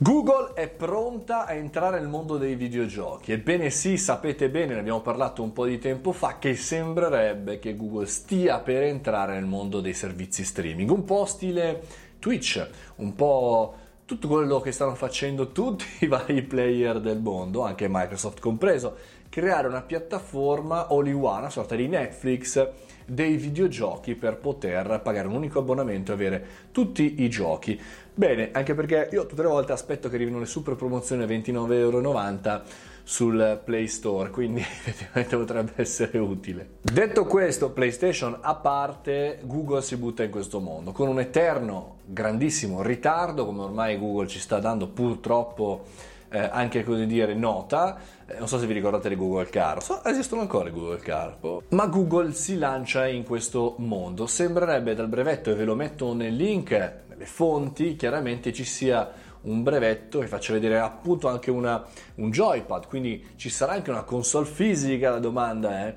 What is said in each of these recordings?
Google è pronta a entrare nel mondo dei videogiochi. Ebbene sì, sapete bene, ne abbiamo parlato un po' di tempo fa, che sembrerebbe che Google stia per entrare nel mondo dei servizi streaming, un po' stile Twitch, un po' tutto quello che stanno facendo tutti i vari player del mondo, anche Microsoft compreso, creare una piattaforma all one, una sorta di Netflix dei videogiochi per poter pagare un unico abbonamento e avere tutti i giochi. Bene, anche perché io tutte le volte aspetto che arrivino le super promozioni a 29,90 euro sul Play Store, quindi effettivamente potrebbe essere utile. Detto questo, PlayStation a parte, Google si butta in questo mondo con un eterno grandissimo ritardo, come ormai Google ci sta dando purtroppo eh, anche così dire nota. Eh, non so se vi ricordate di Google Car, so, esistono ancora i Google Car, ma Google si lancia in questo mondo. Sembrerebbe dal brevetto, e ve lo metto nel link, nelle fonti, chiaramente ci sia un brevetto che faccia vedere appunto anche una, un joypad, quindi ci sarà anche una console fisica, la domanda è...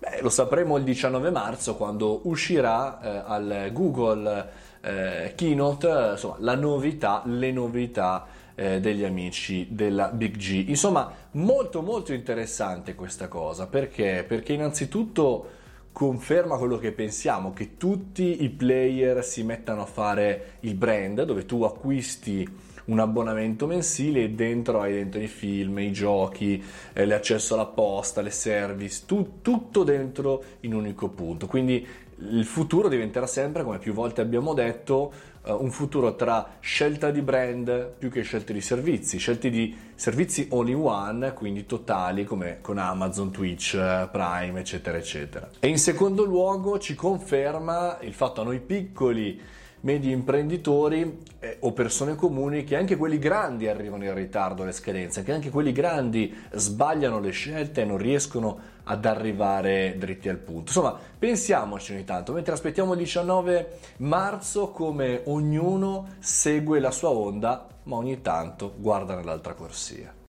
Beh, lo sapremo il 19 marzo quando uscirà eh, al Google eh, Keynote, insomma, la novità, le novità eh, degli amici della Big G. Insomma, molto molto interessante questa cosa, perché? Perché innanzitutto conferma quello che pensiamo, che tutti i player si mettano a fare il brand, dove tu acquisti un abbonamento mensile e dentro hai dentro i film, i giochi, eh, l'accesso alla posta, le service, tu, tutto dentro in un unico punto. Quindi il futuro diventerà sempre, come più volte abbiamo detto, uh, un futuro tra scelta di brand più che scelte di servizi, scelte di servizi all in one, quindi totali come con Amazon, Twitch, Prime, eccetera, eccetera. E in secondo luogo ci conferma il fatto a noi piccoli medi imprenditori eh, o persone comuni che anche quelli grandi arrivano in ritardo alle scadenze, che anche quelli grandi sbagliano le scelte e non riescono ad arrivare dritti al punto. Insomma, pensiamoci ogni tanto, mentre aspettiamo il 19 marzo come ognuno segue la sua onda, ma ogni tanto guarda nell'altra corsia.